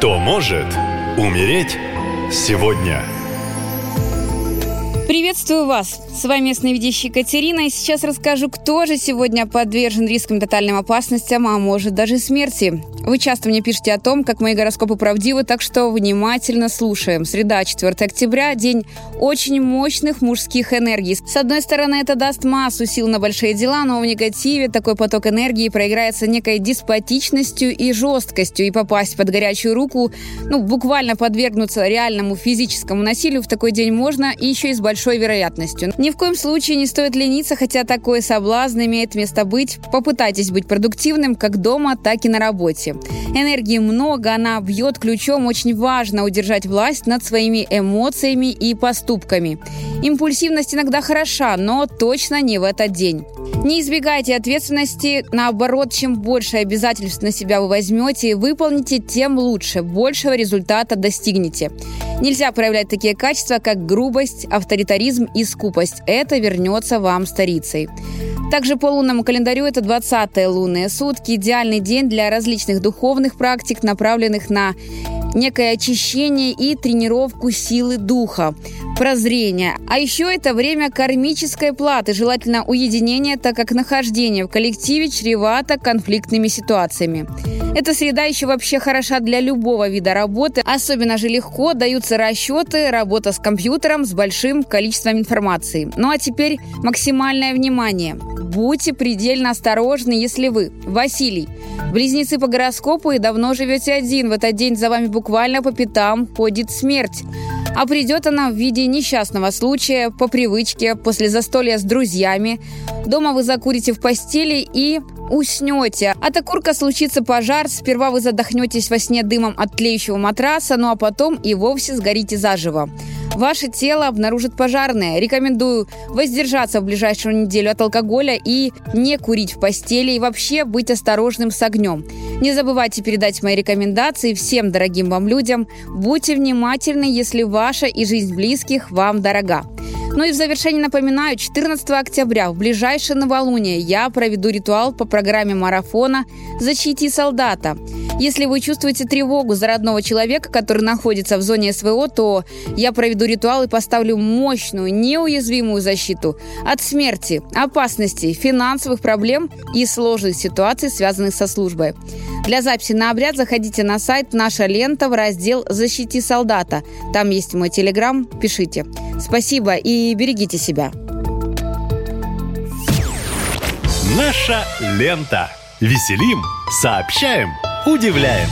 Кто может умереть сегодня? Приветствую вас! С вами местная ведущая Екатерина, и сейчас расскажу, кто же сегодня подвержен рискам тотальным опасностям, а может даже смерти. Вы часто мне пишете о том, как мои гороскопы правдивы, так что внимательно слушаем. Среда, 4 октября, день очень мощных мужских энергий. С одной стороны, это даст массу сил на большие дела, но в негативе такой поток энергии проиграется некой деспотичностью и жесткостью, и попасть под горячую руку, ну, буквально подвергнуться реальному физическому насилию в такой день можно, и еще и с большой вероятностью. Ни в коем случае не стоит лениться, хотя такой соблазн имеет место быть. Попытайтесь быть продуктивным как дома, так и на работе. Энергии много, она бьет ключом. Очень важно удержать власть над своими эмоциями и поступками. Импульсивность иногда хороша, но точно не в этот день. Не избегайте ответственности. Наоборот, чем больше обязательств на себя вы возьмете и выполните, тем лучше. Большего результата достигнете. Нельзя проявлять такие качества, как грубость, авторитаризм и скупость. Это вернется вам старицей. Также по лунному календарю это 20-е лунные сутки. Идеальный день для различных духовных практик, направленных на некое очищение и тренировку силы духа, прозрения. А еще это время кармической платы, желательно уединения, так как нахождение в коллективе чревато конфликтными ситуациями. Эта среда еще вообще хороша для любого вида работы. Особенно же легко даются расчеты, работа с компьютером с большим количеством информации. Ну а теперь максимальное внимание. Будьте предельно осторожны, если вы, Василий, близнецы по гороскопу и давно живете один. В этот день за вами буквально по пятам ходит смерть. А придет она в виде несчастного случая, по привычке, после застолья с друзьями. Дома вы закурите в постели и уснете. От окурка случится пожар. Сперва вы задохнетесь во сне дымом от тлеющего матраса, ну а потом и вовсе сгорите заживо. Ваше тело обнаружит пожарные. Рекомендую воздержаться в ближайшую неделю от алкоголя и не курить в постели и вообще быть осторожным с огнем. Не забывайте передать мои рекомендации всем дорогим вам людям. Будьте внимательны, если ваша и жизнь близких вам дорога. Ну и в завершение напоминаю, 14 октября в ближайшее новолуние я проведу ритуал по программе марафона «Защити солдата». Если вы чувствуете тревогу за родного человека, который находится в зоне СВО, то я проведу ритуал и поставлю мощную, неуязвимую защиту от смерти, опасностей, финансовых проблем и сложных ситуаций, связанных со службой. Для записи на обряд заходите на сайт «Наша лента» в раздел «Защити солдата». Там есть мой телеграм, пишите. Спасибо и берегите себя. Наша лента. Веселим, сообщаем, удивляем.